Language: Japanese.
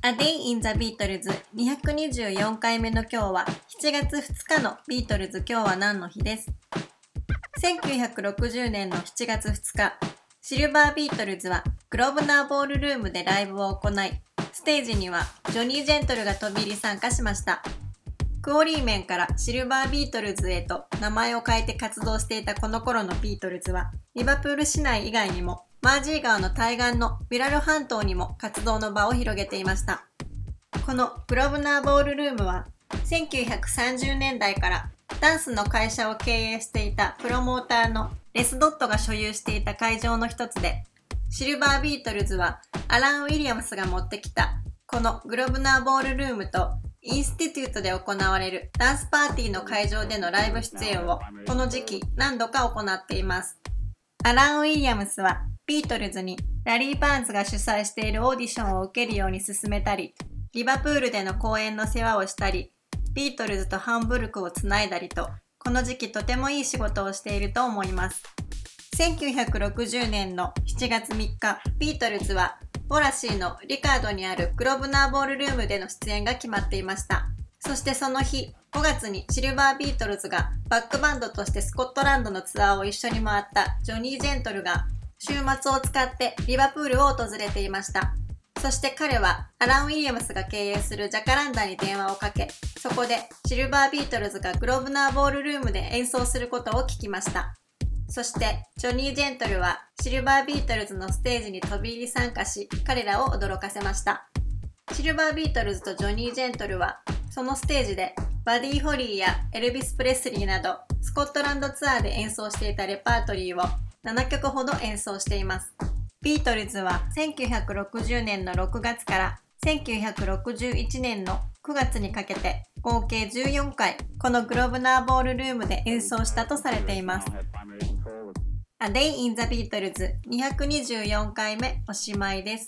A Day in the Beatles 224回目の今日は7月2日のビートルズ今日は何の日です？1960年の7月2日シルバービートルズはグローブナーボールルームでライブを行いステージにはジョニー・ジェントルが飛び入り参加しました。クオリーメンからシルバービートルズへと名前を変えて活動していたこの頃のビートルズはリバプール市内以外にもマージー川の対岸のウィラル半島にも活動の場を広げていました。このグロブナーボールルームは1930年代からダンスの会社を経営していたプロモーターのレス・ドッドが所有していた会場の一つで、シルバービートルズはアラン・ウィリアムスが持ってきたこのグロブナーボールルームとインスティテュートで行われるダンスパーティーの会場でのライブ出演をこの時期何度か行っています。アラン・ウィリアムスはビートルズにラリー・パーンズが主催しているオーディションを受けるように勧めたり、リバプールでの公演の世話をしたり、ビートルズとハンブルクをつないだりと、この時期とてもいい仕事をしていると思います。1960年の7月3日、ビートルズはウォラシーのリスカードにあるグロブナーボールルームでの出演が決まっていました。そしてその日、5月にシルバービートルズがバックバンドとしてスコットランドのツアーを一緒に回ったジョニー・ジェントルが週末を使ってリバプールを訪れていました。そして彼はアラン・ウィリアムスが経営するジャカランダに電話をかけ、そこでシルバービートルズがグローブナーボールルームで演奏することを聞きました。そしてジョニー・ジェントルはシルバービートルズのステージに飛び入り参加し、彼らを驚かせました。シルバービートルズとジョニー・ジェントルはそのステージでバディ・ホリーやエルビス・プレスリーなどスコットランドツアーで演奏していたレパートリーを7曲ほど演奏しています。ビートルズは1960年の6月から1961年の9月にかけて合計14回このグローブナーボールルームで演奏したとされています。A Day in the Beatles 224回目おしまいです。